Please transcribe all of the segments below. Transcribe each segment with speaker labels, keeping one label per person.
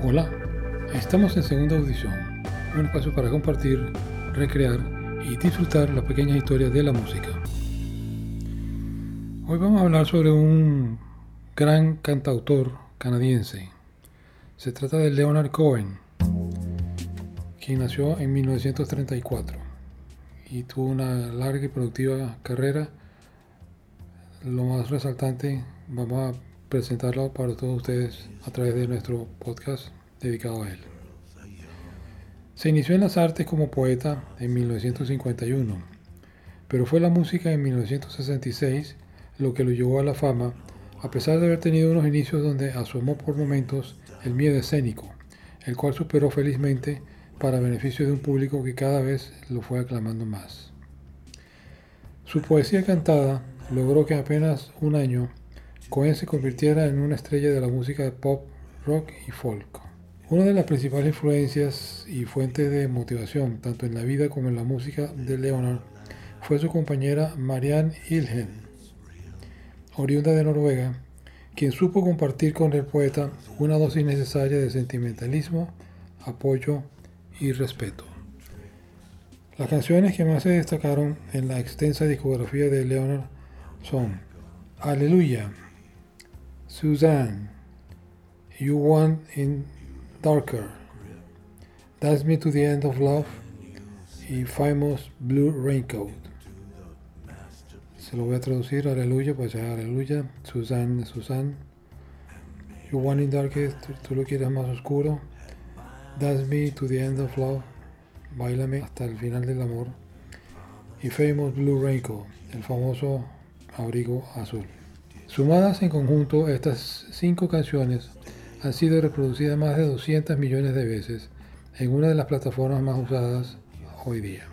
Speaker 1: Hola, estamos en segunda audición, un espacio para compartir, recrear y disfrutar las pequeñas historias de la música. Hoy vamos a hablar sobre un gran cantautor canadiense. Se trata de Leonard Cohen, quien nació en 1934 y tuvo una larga y productiva carrera. Lo más resaltante, vamos a presentarlo para todos ustedes a través de nuestro podcast dedicado a él. Se inició en las artes como poeta en 1951, pero fue la música en 1966 lo que lo llevó a la fama, a pesar de haber tenido unos inicios donde asomó por momentos el miedo escénico, el cual superó felizmente para beneficio de un público que cada vez lo fue aclamando más. Su poesía cantada logró que apenas un año Cohen se convirtiera en una estrella de la música de pop, rock y folk. Una de las principales influencias y fuentes de motivación, tanto en la vida como en la música de Leonard, fue su compañera Marianne Ilhen, oriunda de Noruega, quien supo compartir con el poeta una dosis necesaria de sentimentalismo, apoyo y respeto. Las canciones que más se destacaron en la extensa discografía de Leonard son Aleluya, Suzanne, You Want in Darker, That's Me to the End of Love y Famous Blue Raincoat. Se lo voy a traducir, aleluya, pues ya aleluya, Suzanne, Suzanne. You Want in Darker, tú, lo quieres más oscuro. That's Me to the End of Love, Bailame hasta el final del amor. Y Famous Blue Raincoat, el famoso abrigo azul. Sumadas en conjunto, estas cinco canciones han sido reproducidas más de 200 millones de veces en una de las plataformas más usadas hoy día.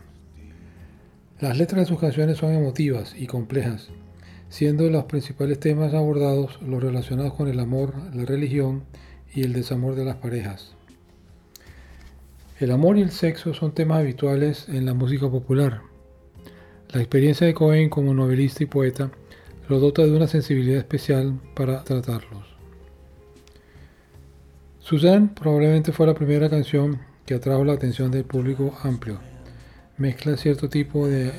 Speaker 1: Las letras de sus canciones son emotivas y complejas, siendo los principales temas abordados los relacionados con el amor, la religión y el desamor de las parejas. El amor y el sexo son temas habituales en la música popular. La experiencia de Cohen como novelista y poeta lo dota de una sensibilidad especial para tratarlos. Suzanne probablemente fue la primera canción que atrajo la atención del público amplio. Mezcla cierto tipo de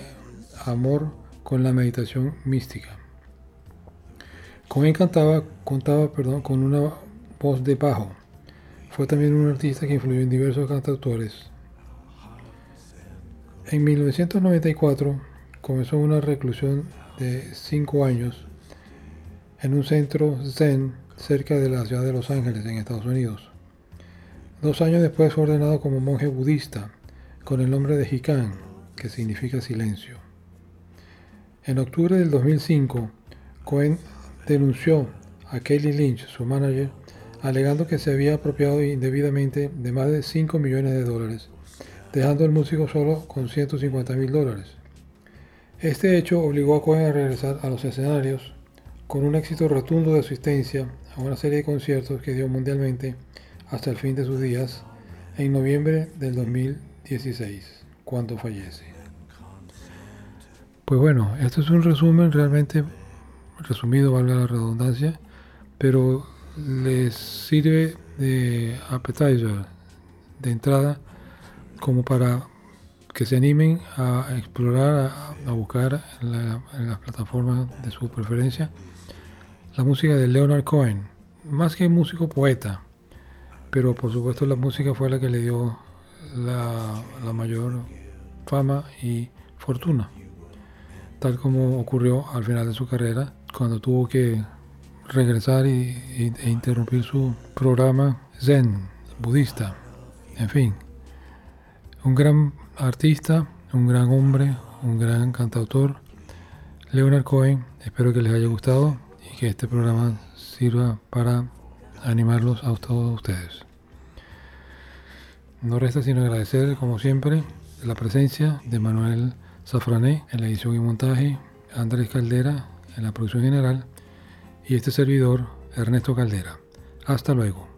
Speaker 1: amor con la meditación mística. Cohen cantaba, contaba perdón, con una voz de bajo. Fue también un artista que influyó en diversos cantautores. En 1994 comenzó una reclusión de cinco años en un centro zen cerca de la ciudad de Los Ángeles, en Estados Unidos. Dos años después fue ordenado como monje budista con el nombre de Hikan, que significa silencio. En octubre del 2005, Cohen denunció a Kelly Lynch, su manager, alegando que se había apropiado indebidamente de más de 5 millones de dólares, dejando al músico solo con 150 mil dólares. Este hecho obligó a Cohen a regresar a los escenarios con un éxito rotundo de asistencia a una serie de conciertos que dio mundialmente hasta el fin de sus días en noviembre del 2016, cuando fallece. Pues bueno, esto es un resumen realmente resumido, valga la redundancia, pero les sirve de appetizer, de entrada, como para que se animen a explorar, a, buscar en, las plataformas de su preferencia la música de Leonard Cohen. Más que músico, poeta. Pero por supuesto la música fue la que le dio la, mayor fama y fortuna. Tal como ocurrió al final de su carrera, cuando tuvo que regresar e interrumpir su programa zen, budista. En fin, un gran artista, un gran hombre, un gran cantautor, Leonard Cohen. Espero que les haya gustado y que este programa sirva para animarlos a todos ustedes. No resta sino agradecer, como siempre, la presencia de Manuel Zafrané en la edición y montaje, Andrés Caldera en la producción general y este servidor, Ernesto Caldera. Hasta luego.